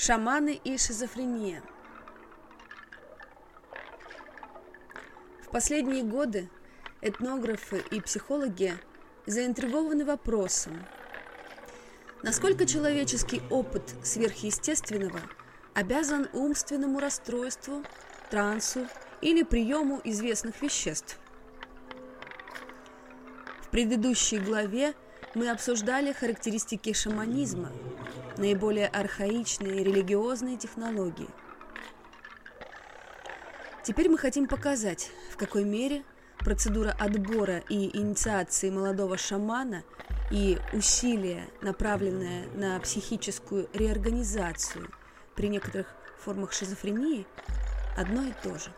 Шаманы и шизофрения. В последние годы этнографы и психологи заинтригованы вопросом, насколько человеческий опыт сверхъестественного обязан умственному расстройству, трансу или приему известных веществ. В предыдущей главе мы обсуждали характеристики шаманизма, наиболее архаичные религиозные технологии. Теперь мы хотим показать, в какой мере процедура отбора и инициации молодого шамана и усилия, направленные на психическую реорганизацию при некоторых формах шизофрении, одно и то же.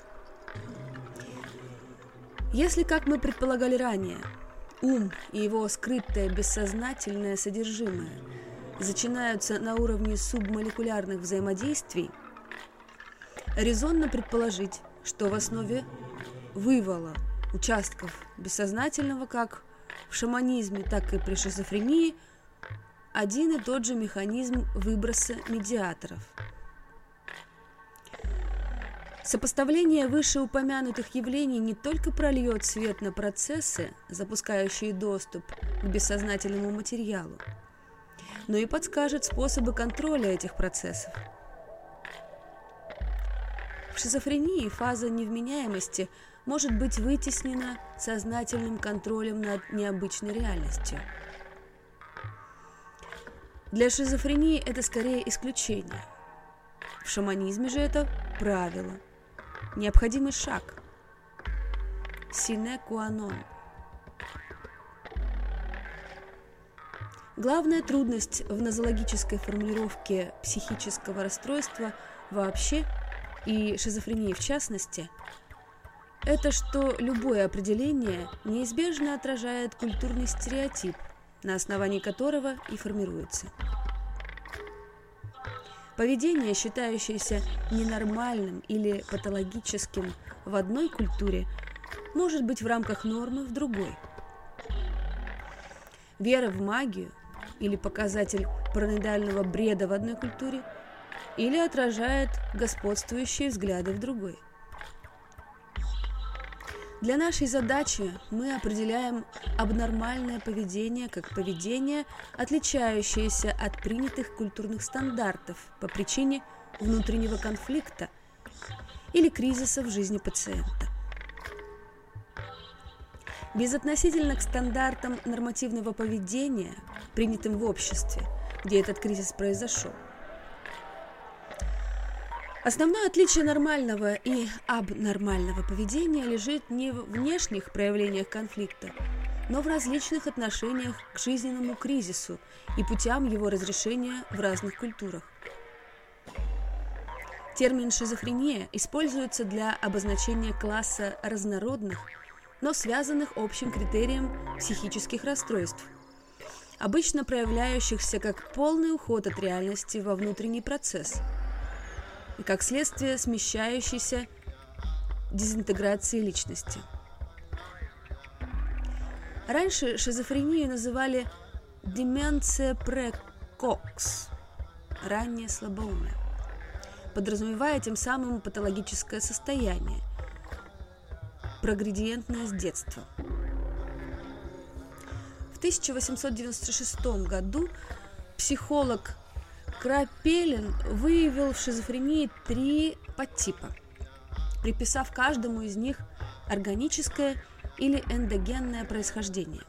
Если, как мы предполагали ранее, ум и его скрытое бессознательное содержимое начинаются на уровне субмолекулярных взаимодействий, резонно предположить, что в основе вывала участков бессознательного как в шаманизме, так и при шизофрении один и тот же механизм выброса медиаторов – Сопоставление вышеупомянутых явлений не только прольет свет на процессы, запускающие доступ к бессознательному материалу, но и подскажет способы контроля этих процессов. В шизофрении фаза невменяемости может быть вытеснена сознательным контролем над необычной реальностью. Для шизофрении это скорее исключение. В шаманизме же это правило – Необходимый шаг. Сине куанон. Главная трудность в нозологической формулировке психического расстройства вообще и шизофрении в частности – это что любое определение неизбежно отражает культурный стереотип, на основании которого и формируется. Поведение, считающееся ненормальным или патологическим в одной культуре, может быть в рамках нормы в другой. Вера в магию или показатель параноидального бреда в одной культуре или отражает господствующие взгляды в другой – для нашей задачи мы определяем абнормальное поведение как поведение, отличающееся от принятых культурных стандартов по причине внутреннего конфликта или кризиса в жизни пациента. Безотносительно к стандартам нормативного поведения, принятым в обществе, где этот кризис произошел – Основное отличие нормального и абнормального поведения лежит не в внешних проявлениях конфликта, но в различных отношениях к жизненному кризису и путям его разрешения в разных культурах. Термин «шизофрения» используется для обозначения класса разнородных, но связанных общим критерием психических расстройств, обычно проявляющихся как полный уход от реальности во внутренний процесс – и, как следствие, смещающейся дезинтеграции личности. Раньше шизофрению называли деменция прекокс – раннее слабоумие, подразумевая тем самым патологическое состояние, прогредиентное с детства. В 1896 году психолог Крапелин выявил в шизофрении три подтипа, приписав каждому из них органическое или эндогенное происхождение.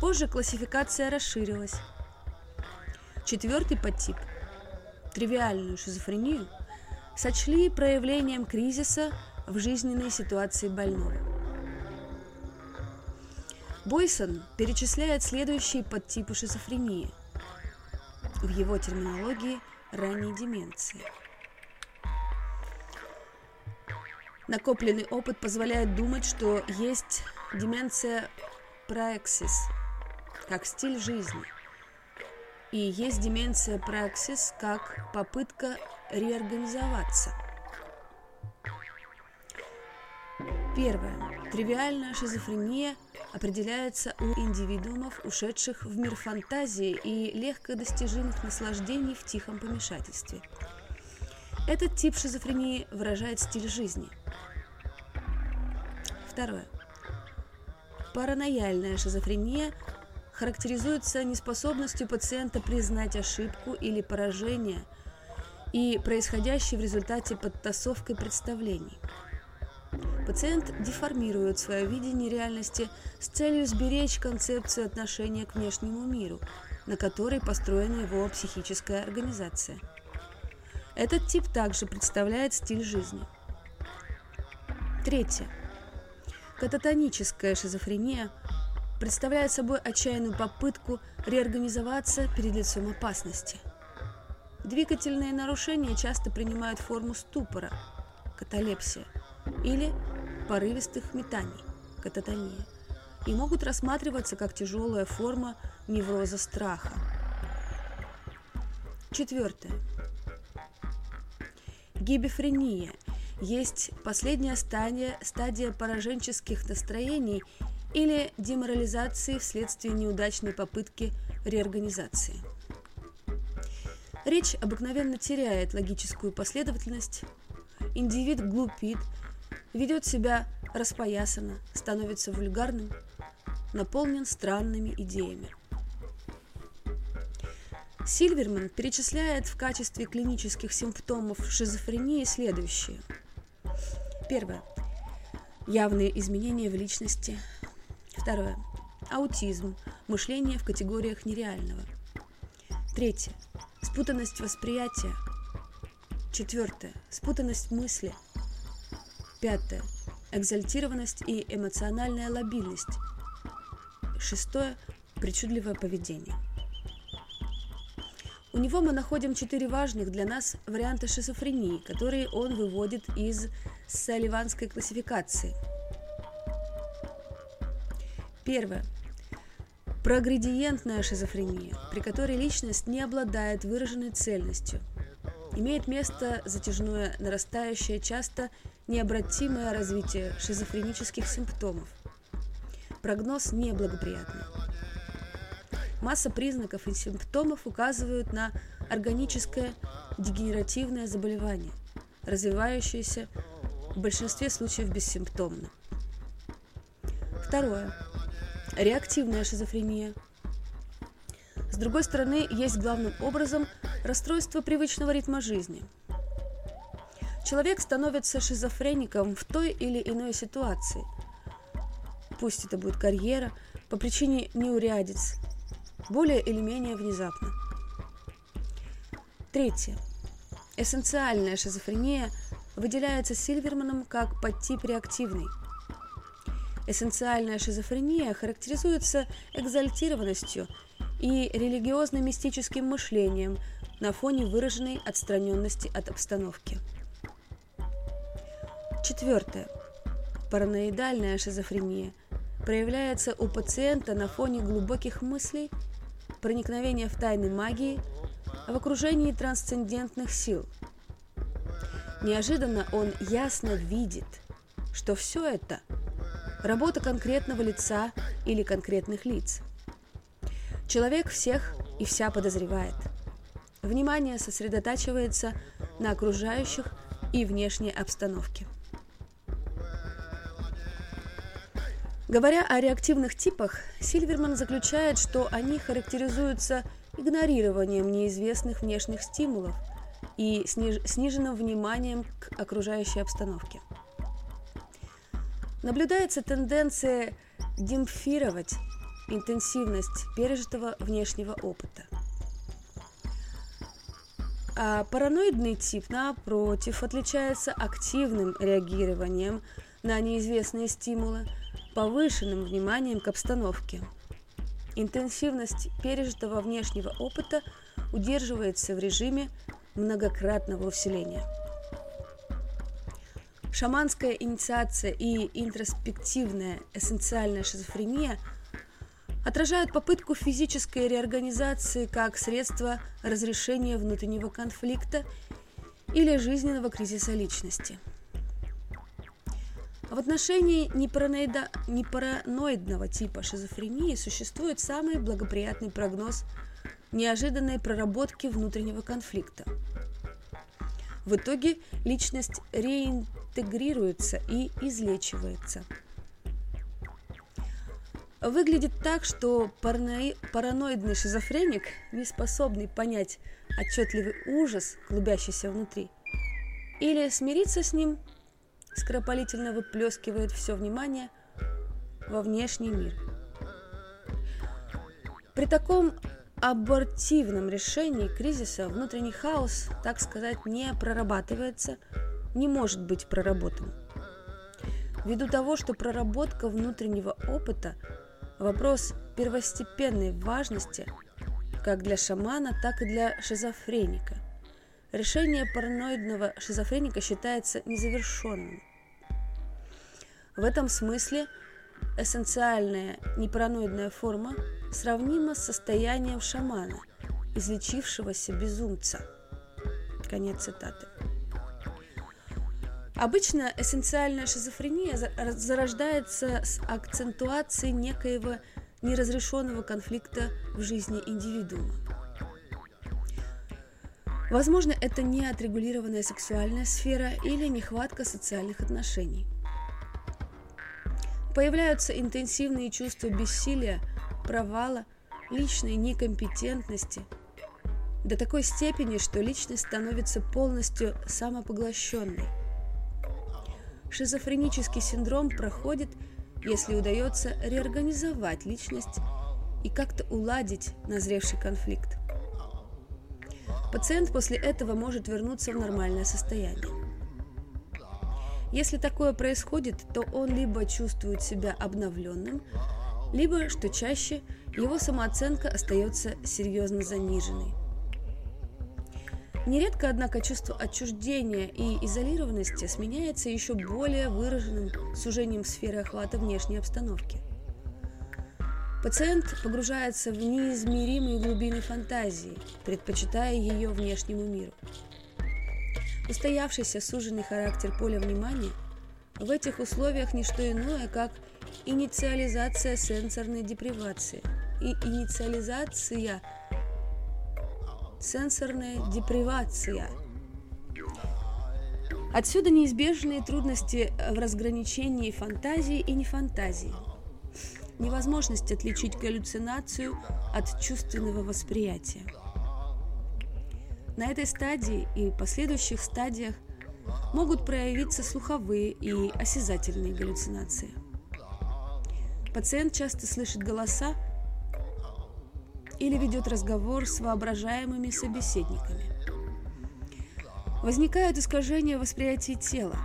Позже классификация расширилась. Четвертый подтип – тривиальную шизофрению – сочли проявлением кризиса в жизненной ситуации больного. Бойсон перечисляет следующие подтипы шизофрении – в его терминологии ранней деменции. Накопленный опыт позволяет думать, что есть деменция праексис, как стиль жизни, и есть деменция праексис, как попытка реорганизоваться. Первое. Тривиальная шизофрения определяется у индивидуумов, ушедших в мир фантазии и легкодостижимых наслаждений в тихом помешательстве. Этот тип шизофрении выражает стиль жизни. Второе. Паранояльная шизофрения характеризуется неспособностью пациента признать ошибку или поражение и происходящей в результате подтасовкой представлений. Пациент деформирует свое видение реальности с целью сберечь концепцию отношения к внешнему миру, на которой построена его психическая организация. Этот тип также представляет стиль жизни. Третье. Кататоническая шизофрения представляет собой отчаянную попытку реорганизоваться перед лицом опасности. Двигательные нарушения часто принимают форму ступора, каталепсия, или порывистых метаний, кататония, и могут рассматриваться как тяжелая форма невроза страха. Четвертое. Гибефрения есть последняя стадия, стадия пораженческих настроений или деморализации вследствие неудачной попытки реорганизации. Речь обыкновенно теряет логическую последовательность, индивид глупит, ведет себя распоясанно, становится вульгарным, наполнен странными идеями. Сильверман перечисляет в качестве клинических симптомов шизофрении следующие – Первое. Явные изменения в личности. Второе. Аутизм. Мышление в категориях нереального. Третье. Спутанность восприятия. Четвертое. Спутанность мысли. Пятое. Экзальтированность и эмоциональная лобильность. Шестое. Причудливое поведение. У него мы находим четыре важных для нас варианта шизофрении, которые он выводит из салливанской классификации. Первое. Прогредиентная шизофрения, при которой личность не обладает выраженной цельностью. Имеет место затяжное, нарастающее, часто необратимое развитие шизофренических симптомов. Прогноз неблагоприятный. Масса признаков и симптомов указывают на органическое дегенеративное заболевание, развивающееся в большинстве случаев бессимптомно. Второе. Реактивная шизофрения. С другой стороны, есть главным образом расстройство привычного ритма жизни. Человек становится шизофреником в той или иной ситуации. Пусть это будет карьера, по причине неурядиц, более или менее внезапно. Третье. Эссенциальная шизофрения выделяется Сильверманом как подтип реактивный. Эссенциальная шизофрения характеризуется экзальтированностью и религиозно-мистическим мышлением на фоне выраженной отстраненности от обстановки. Четвертое. Параноидальная шизофрения проявляется у пациента на фоне глубоких мыслей проникновение в тайны магии, в окружении трансцендентных сил. Неожиданно он ясно видит, что все это – работа конкретного лица или конкретных лиц. Человек всех и вся подозревает. Внимание сосредотачивается на окружающих и внешней обстановке. Говоря о реактивных типах, Сильверман заключает, что они характеризуются игнорированием неизвестных внешних стимулов и сниж сниженным вниманием к окружающей обстановке. Наблюдается тенденция демпфировать интенсивность пережитого внешнего опыта. А параноидный тип, напротив, отличается активным реагированием на неизвестные стимулы – повышенным вниманием к обстановке. Интенсивность пережитого внешнего опыта удерживается в режиме многократного усиления. Шаманская инициация и интроспективная эссенциальная шизофрения отражают попытку физической реорганизации как средство разрешения внутреннего конфликта или жизненного кризиса личности – В отношении непараноида, непараноидного типа шизофрении существует самый благоприятный прогноз неожиданной проработки внутреннего конфликта. В итоге личность реинтегрируется и излечивается. Выглядит так, что параноидный шизофреник, не способный понять отчетливый ужас, клубящийся внутри, или смириться с ним, скоропалительно выплескивает все внимание во внешний мир. При таком абортивном решении кризиса внутренний хаос, так сказать, не прорабатывается, не может быть проработан. Ввиду того, что проработка внутреннего опыта – вопрос первостепенной важности как для шамана, так и для шизофреника. Решение параноидного шизофреника считается незавершенным. В этом смысле эссенциальная непараноидная форма сравнима с состоянием шамана, излечившегося безумца. Конец цитаты. Обычно эссенциальная шизофрения зарождается с акцентуацией некоего неразрешенного конфликта в жизни индивидуума. Возможно, это неотрегулированная сексуальная сфера или нехватка социальных отношений. Появляются интенсивные чувства бессилия, провала, личной некомпетентности до такой степени, что личность становится полностью самопоглощенной. Шизофренический синдром проходит – если удается реорганизовать личность и как-то уладить назревший конфликт. Пациент после этого может вернуться в нормальное состояние. Если такое происходит, то он либо чувствует себя обновленным, либо, что чаще, его самооценка остается серьезно заниженной. Нередко, однако, чувство отчуждения и изолированности сменяется еще более выраженным сужением сферы охвата внешней обстановки. Пациент погружается в неизмеримые глубины фантазии, предпочитая ее внешнему миру. Устоявшийся суженный характер поля внимания в этих условиях не что иное, как инициализация сенсорной депривации и инициализация – сенсорная депривация. Отсюда неизбежные трудности в разграничении фантазии и нефантазии. Невозможность отличить галлюцинацию от чувственного восприятия. На этой стадии и последующих стадиях могут проявиться слуховые и осязательные галлюцинации. Пациент часто слышит голоса, или ведет разговор с воображаемыми собеседниками. Возникают искажения восприятия тела.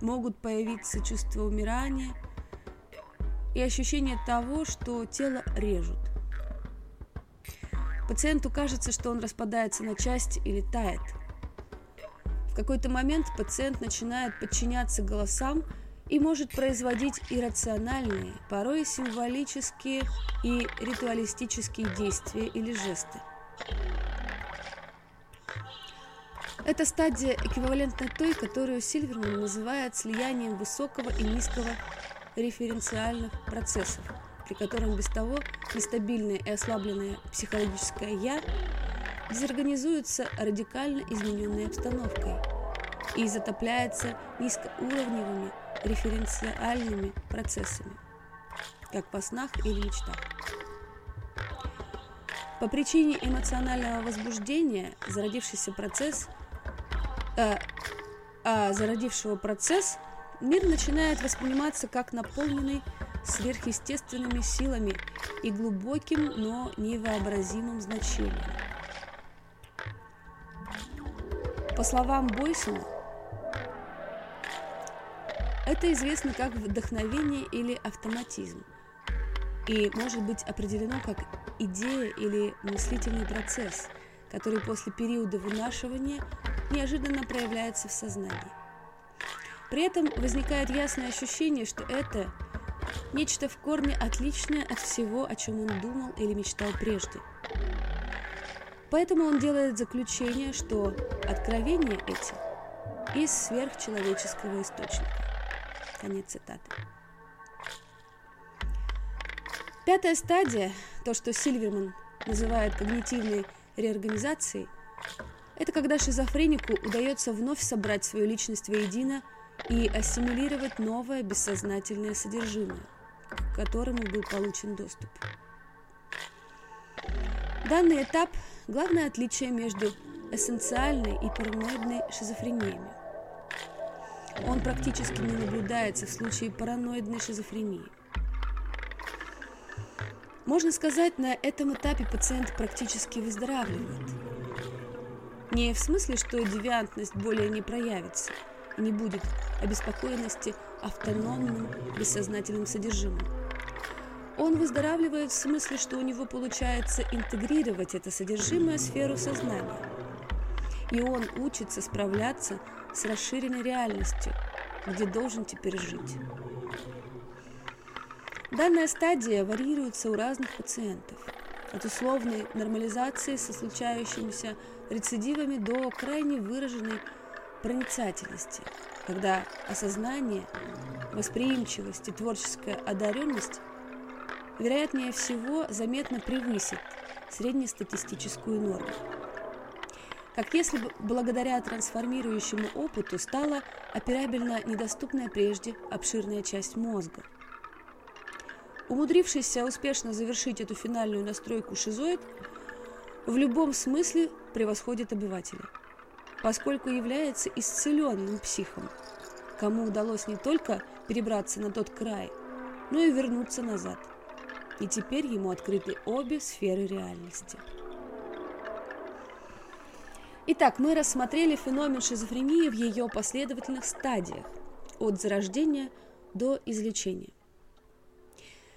Могут появиться чувство умирания и ощущение того, что тело режут. Пациенту кажется, что он распадается на части или тает. В какой-то момент пациент начинает подчиняться голосам и может производить иррациональные, порой символические и ритуалистические действия или жесты. Эта стадия эквивалентна той, которую Сильверман называет слиянием высокого и низкого референциальных процессов, при котором без того нестабильное и ослабленное психологическое «я» дезорганизуется радикально измененной обстановкой и затопляется низкоуровневыми референциальными процессами, как во снах или мечтах. По причине эмоционального возбуждения зародившийся процесс, э, а зародившего процесс, мир начинает восприниматься как наполненный сверхъестественными силами и глубоким, но невообразимым значением. По словам Бойсона, это известно как вдохновение или автоматизм и может быть определено как идея или мыслительный процесс, который после периода вынашивания неожиданно проявляется в сознании. При этом возникает ясное ощущение, что это нечто в корне отличное от всего, о чем он думал или мечтал прежде. Поэтому он делает заключение, что откровения эти из сверхчеловеческого источника. Конец цитаты. Пятая стадия, то, что Сильверман называет когнитивной реорганизацией, это когда шизофренику удается вновь собрать свою личность воедино и ассимилировать новое бессознательное содержимое, к которому был получен доступ. Данный этап – главное отличие между эссенциальной и параноидной шизофрениями. Он практически не наблюдается в случае параноидной шизофрении. Можно сказать, на этом этапе пациент практически выздоравливает. Не в смысле, что девиантность более не проявится не будет обеспокоенности автономным бессознательным содержимым. Он выздоравливает в смысле, что у него получается интегрировать это содержимое в сферу сознания. И он учится справляться с расширенной реальностью, где должен теперь жить. Данная стадия варьируется у разных пациентов. От условной нормализации со случающимися рецидивами до крайне выраженной проницательности, когда осознание, восприимчивость и творческая одаренность вероятнее всего заметно превысит среднестатистическую норму. Как если бы благодаря трансформирующему опыту стала операбельна недоступная прежде обширная часть мозга – Умудрившийся успешно завершить эту финальную настройку шизоид в любом смысле превосходит обывателя, поскольку является исцеленным психом, кому удалось не только перебраться на тот край, но и вернуться назад. И теперь ему открыты обе сферы реальности. Итак, мы рассмотрели феномен шизофрении в ее последовательных стадиях, от зарождения до излечения.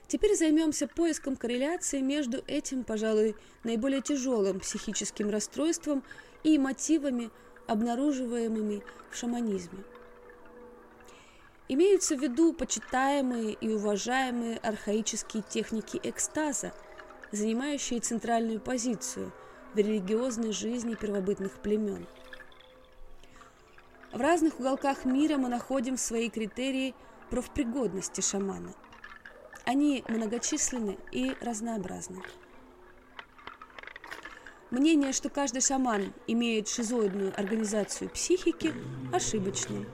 Теперь займемся поиском корреляции между этим, пожалуй, наиболее тяжелым психическим расстройством и мотивами, обнаруживаемыми в шаманизме. Имеются в виду почитаемые и уважаемые архаические техники экстаза, занимающие центральную позицию в религиозной жизни первобытных племен. В разных уголках мира мы находим свои критерии профпригодности шамана – они многочисленны и разнообразны. Мнение, что каждый шаман имеет шизоидную организацию психики, ошибочно.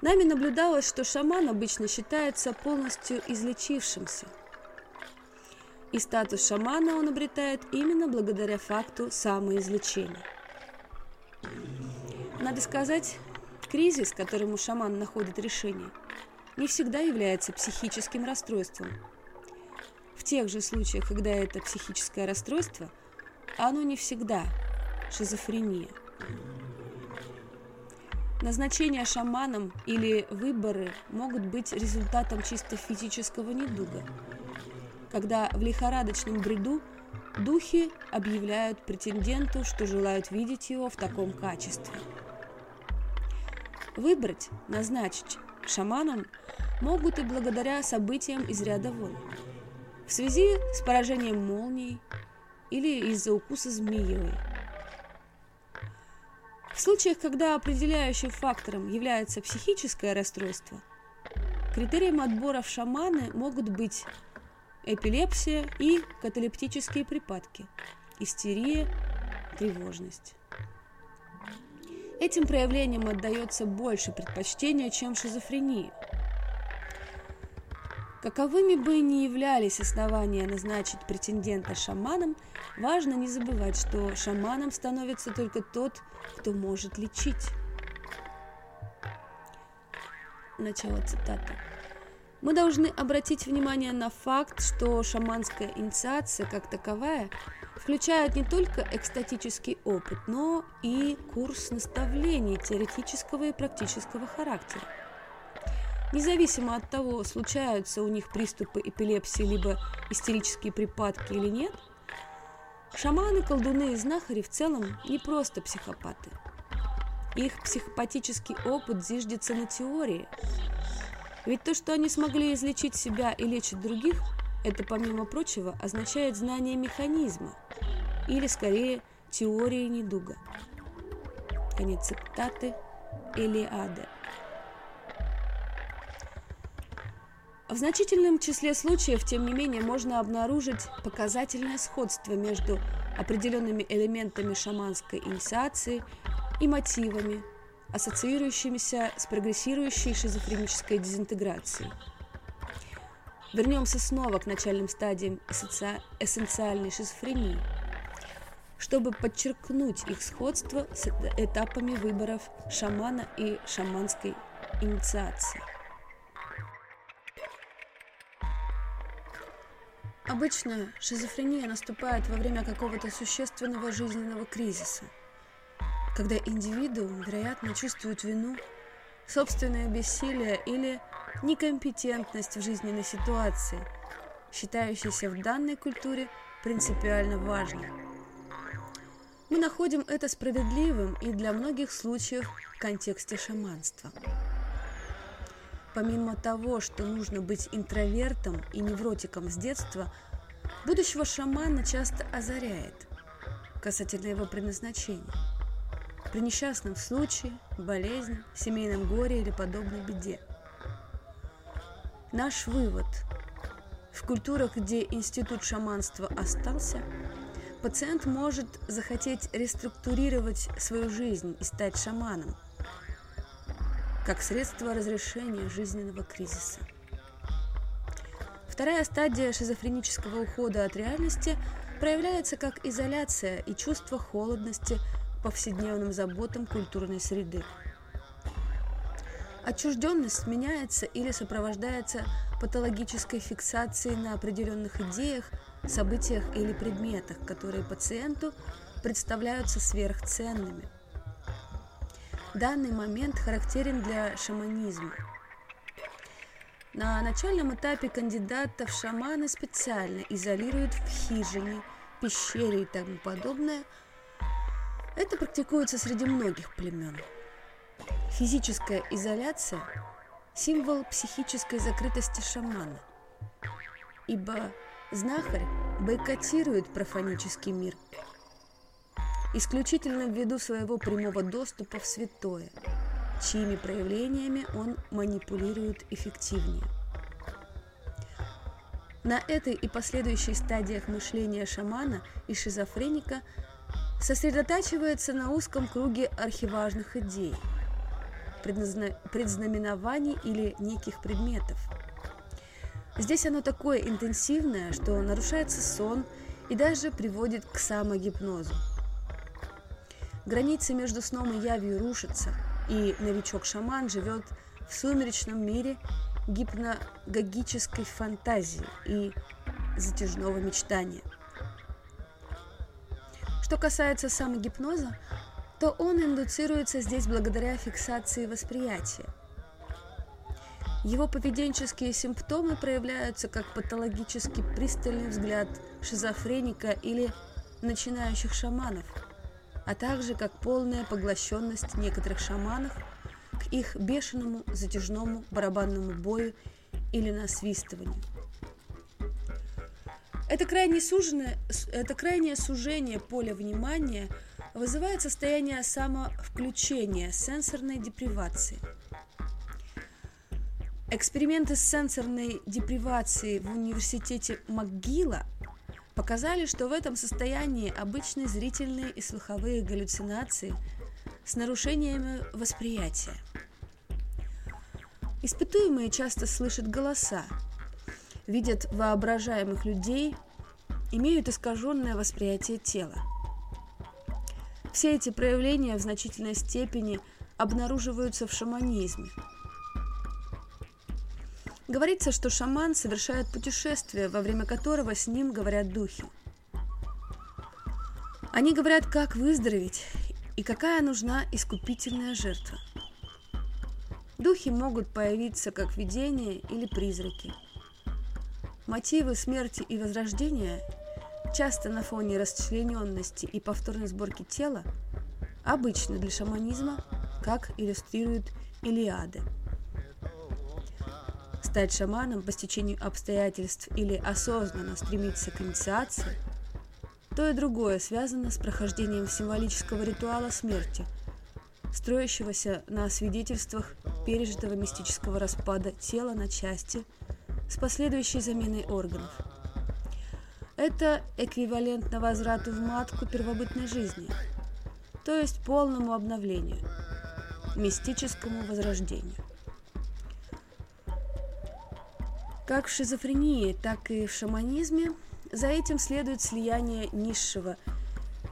Нами наблюдалось, что шаман обычно считается полностью излечившимся. И статус шамана он обретает именно благодаря факту самоизлечения. Надо сказать, кризис, которому шаман находит решение – не всегда является психическим расстройством. В тех же случаях, когда это психическое расстройство, оно не всегда шизофрения. Назначение шаманом или выборы могут быть результатом чисто физического недуга, когда в лихорадочном бреду духи объявляют претенденту, что желают видеть его в таком качестве. Выбрать, назначить шаманам могут и благодаря событиям из ряда вон. В связи с поражением молнией или из-за укуса змеевой. В случаях, когда определяющим фактором является психическое расстройство, критерием отбора в шаманы могут быть эпилепсия и каталептические припадки, истерия, тревожность. Этим проявлениям отдается больше предпочтения, чем шизофрении. Каковыми бы ни являлись основания назначить претендента шаманом, важно не забывать, что шаманом становится только тот, кто может лечить. Начало цитаты. Мы должны обратить внимание на факт, что шаманская инициация как таковая – включают не только экстатический опыт, но и курс наставлений теоретического и практического характера. Независимо от того, случаются у них приступы эпилепсии либо истерические припадки или нет, шаманы, колдуны и знахари в целом не просто психопаты. Их психопатический опыт зиждется на теории. Ведь то, что они смогли излечить себя и лечить других – это, помимо прочего, означает знание механизма, или, скорее, теории недуга. Конец цитаты Элиады. В значительном числе случаев, тем не менее, можно обнаружить показательное сходство между определенными элементами шаманской инициации и мотивами, ассоциирующимися с прогрессирующей шизофренической дезинтеграцией. Вернемся снова к начальным стадиям эссенциальной шизофрении, чтобы подчеркнуть их сходство с этапами выборов шамана и шаманской инициации. Обычно шизофрения наступает во время какого-то существенного жизненного кризиса, когда индивидуум, вероятно, чувствует вину, собственное бессилие или некомпетентность в жизненной ситуации, считающейся в данной культуре принципиально важной. Мы находим это справедливым и для многих случаев в контексте шаманства. Помимо того, что нужно быть интровертом и невротиком с детства, будущего шамана часто озаряет касательно его предназначения. При несчастном случае, болезни, семейном горе или подобной беде. Наш вывод. В культурах, где институт шаманства остался, пациент может захотеть реструктурировать свою жизнь и стать шаманом – как средство разрешения жизненного кризиса. Вторая стадия шизофренического ухода от реальности проявляется как изоляция и чувство холодности повседневным заботам культурной среды. Отчужденность меняется или сопровождается патологической фиксацией на определенных идеях, событиях или предметах, которые пациенту представляются сверхценными – Данный момент характерен для шаманизма. На начальном этапе кандидатов шаманы специально изолируют в хижине, пещере и тому подобное. Это практикуется среди многих племен. Физическая изоляция – символ психической закрытости шамана, ибо знахарь бойкотирует профанический мир – исключительно ввиду своего прямого доступа в святое, чьими проявлениями он манипулирует эффективнее. На этой и последующей стадиях мышления шамана и шизофреника сосредотачивается на узком круге архиважных идей, предназна... предзнаменований или неких предметов. Здесь оно такое интенсивное, что нарушается сон и даже приводит к самогипнозу. Границы между сном и явью рушатся, и новичок-шаман живет в сумеречном мире гипногогической фантазии и затяжного мечтания. Что касается самогипноза, то он индуцируется здесь благодаря фиксации восприятия. Его поведенческие симптомы проявляются как патологически пристальный взгляд шизофреника или начинающих шаманов – а также как полная поглощенность некоторых шаманов к их бешеному затяжному барабанному бою или насвистыванию. Это крайнее, суженное, это крайнее сужение поля внимания вызывает состояние самовключения, сенсорной депривации. Эксперименты с сенсорной депривацией в университете МcGill показали, что в этом состоянии обычные зрительные и слуховые галлюцинации с нарушениями восприятия. Испытуемые часто слышат голоса, видят воображаемых людей, имеют искаженное восприятие тела. Все эти проявления в значительной степени обнаруживаются в шаманизме – Говорится, что шаман совершает путешествие, во время которого с ним говорят духи. Они говорят, как выздороветь и какая нужна искупительная жертва. Духи могут появиться как видения или призраки. Мотивы смерти и возрождения, часто на фоне расчлененности и повторной сборки тела, обычны для шаманизма, как иллюстрирует Илиады стать шаманом по стечению обстоятельств или осознанно стремиться к инициации, то и другое связано с прохождением символического ритуала смерти, строящегося на свидетельствах пережитого мистического распада тела на части с последующей заменой органов. Это эквивалентно возврату в матку первобытной жизни, то есть полному обновлению, мистическому возрождению. Как в шизофрении, так и в шаманизме за этим следует слияние низшего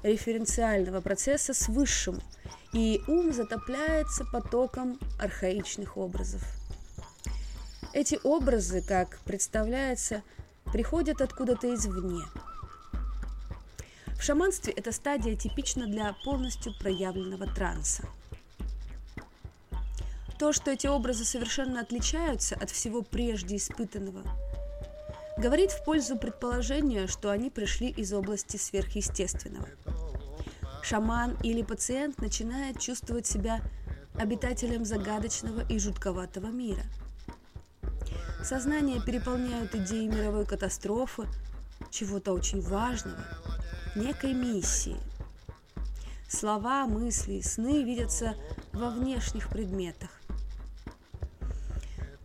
референциального процесса с высшим, и ум затопляется потоком архаичных образов. Эти образы, как представляется, приходят откуда-то извне. В шаманстве эта стадия типична для полностью проявленного транса. То, что эти образы совершенно отличаются от всего прежде испытанного, говорит в пользу предположения, что они пришли из области сверхъестественного. Шаман или пациент начинает чувствовать себя обитателем загадочного и жутковатого мира – Сознание переполняют идеи мировой катастрофы, чего-то очень важного, некой миссии. Слова, мысли, сны видятся во внешних предметах.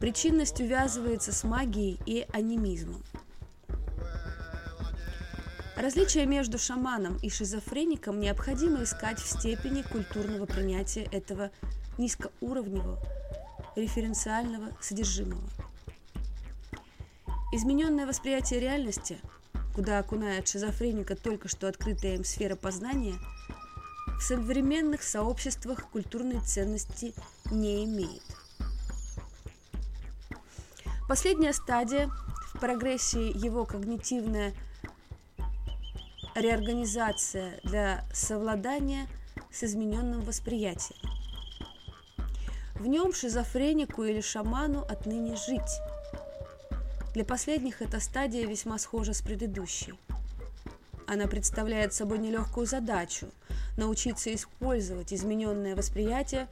Причинность увязывается с магией и анимизмом. Различие между шаманом и шизофреником необходимо искать в степени культурного принятия этого низкоуровневого референциального содержимого. Измененное восприятие реальности, куда окунает шизофреника только что открытая им сфера познания, в современных сообществах культурной ценности не имеет. Последняя стадия в прогрессии его когнитивная реорганизация для совладания с измененным восприятием. В нем шизофренику или шаману отныне жить – для последних эта стадия весьма схожа с предыдущей. Она представляет собой нелегкую задачу – научиться использовать измененное восприятие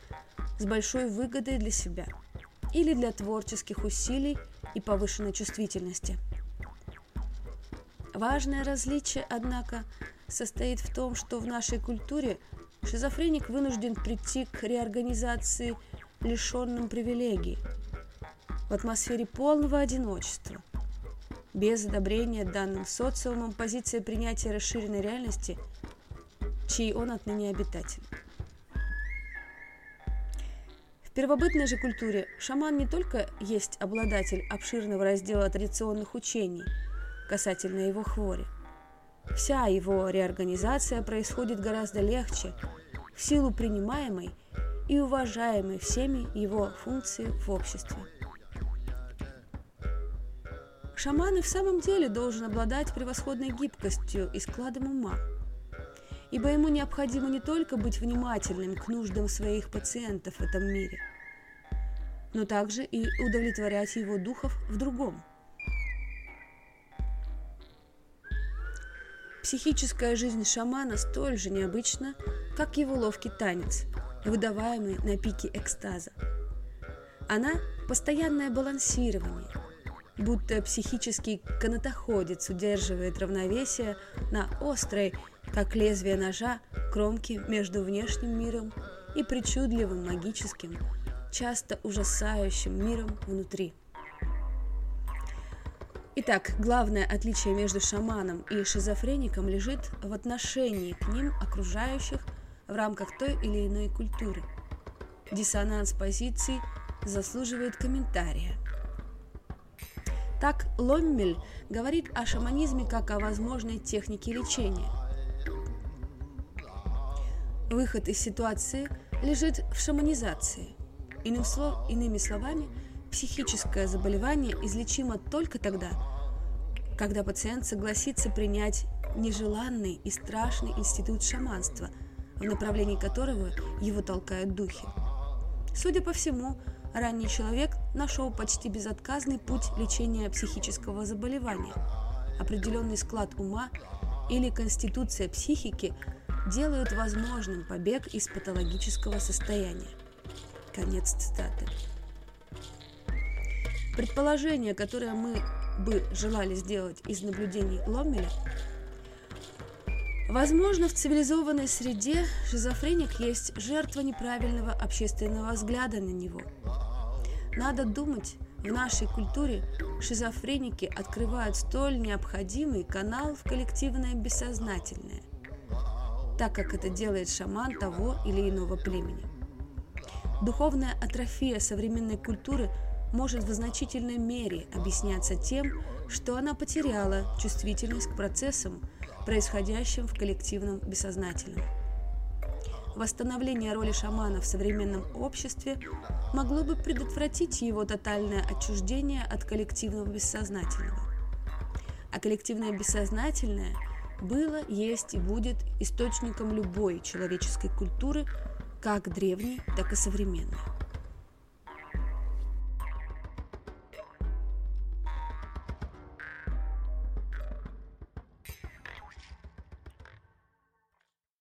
с большой выгодой для себя или для творческих усилий и повышенной чувствительности. Важное различие, однако, состоит в том, что в нашей культуре шизофреник вынужден прийти к реорганизации лишенным привилегий – в атмосфере полного одиночества. Без одобрения данным социумом позиция принятия расширенной реальности, чьей он отныне обитатель. Первобытной же культуре шаман не только есть обладатель обширного раздела традиционных учений касательно его хвори. Вся его реорганизация происходит гораздо легче в силу принимаемой и уважаемой всеми его функции в обществе. Шаман и в самом деле должен обладать превосходной гибкостью и складом ума, ибо ему необходимо не только быть внимательным к нуждам своих пациентов в этом мире, но также и удовлетворять его духов в другом. Психическая жизнь шамана столь же необычна, как его ловкий танец, выдаваемый на пике экстаза. Она – постоянное балансирование – будто психический канатоходец удерживает равновесие на острой, как лезвие ножа, кромке между внешним миром и причудливым магическим, часто ужасающим миром внутри. Итак, главное отличие между шаманом и шизофреником лежит в отношении к ним окружающих в рамках той или иной культуры. Диссонанс позиций заслуживает комментария – так Ломмель говорит о шаманизме как о возможной технике лечения. Выход из ситуации лежит в шаманизации. Иным слов, иными словами, психическое заболевание излечимо только тогда, когда пациент согласится принять нежеланный и страшный институт шаманства, в направлении которого его толкают духи. Судя по всему, ранний человек нашел почти безотказный путь лечения психического заболевания. Определенный склад ума или конституция психики делают возможным побег из патологического состояния. Конец цитаты. Предположение, которое мы бы желали сделать из наблюдений Ломмеля, Возможно, в цивилизованной среде шизофреник есть жертва неправильного общественного взгляда на него – надо думать, В нашей культуре шизофреники открывают столь необходимый канал в коллективное бессознательное, так как это делает шаман того или иного племени. Духовная атрофия современной культуры может в значительной мере объясняться тем, что она потеряла чувствительность к процессам, происходящим в коллективном бессознательном. Восстановление роли шамана в современном обществе могло бы предотвратить его тотальное отчуждение от коллективного бессознательного. А коллективное бессознательное было, есть и будет источником любой человеческой культуры, как древней, так и современной.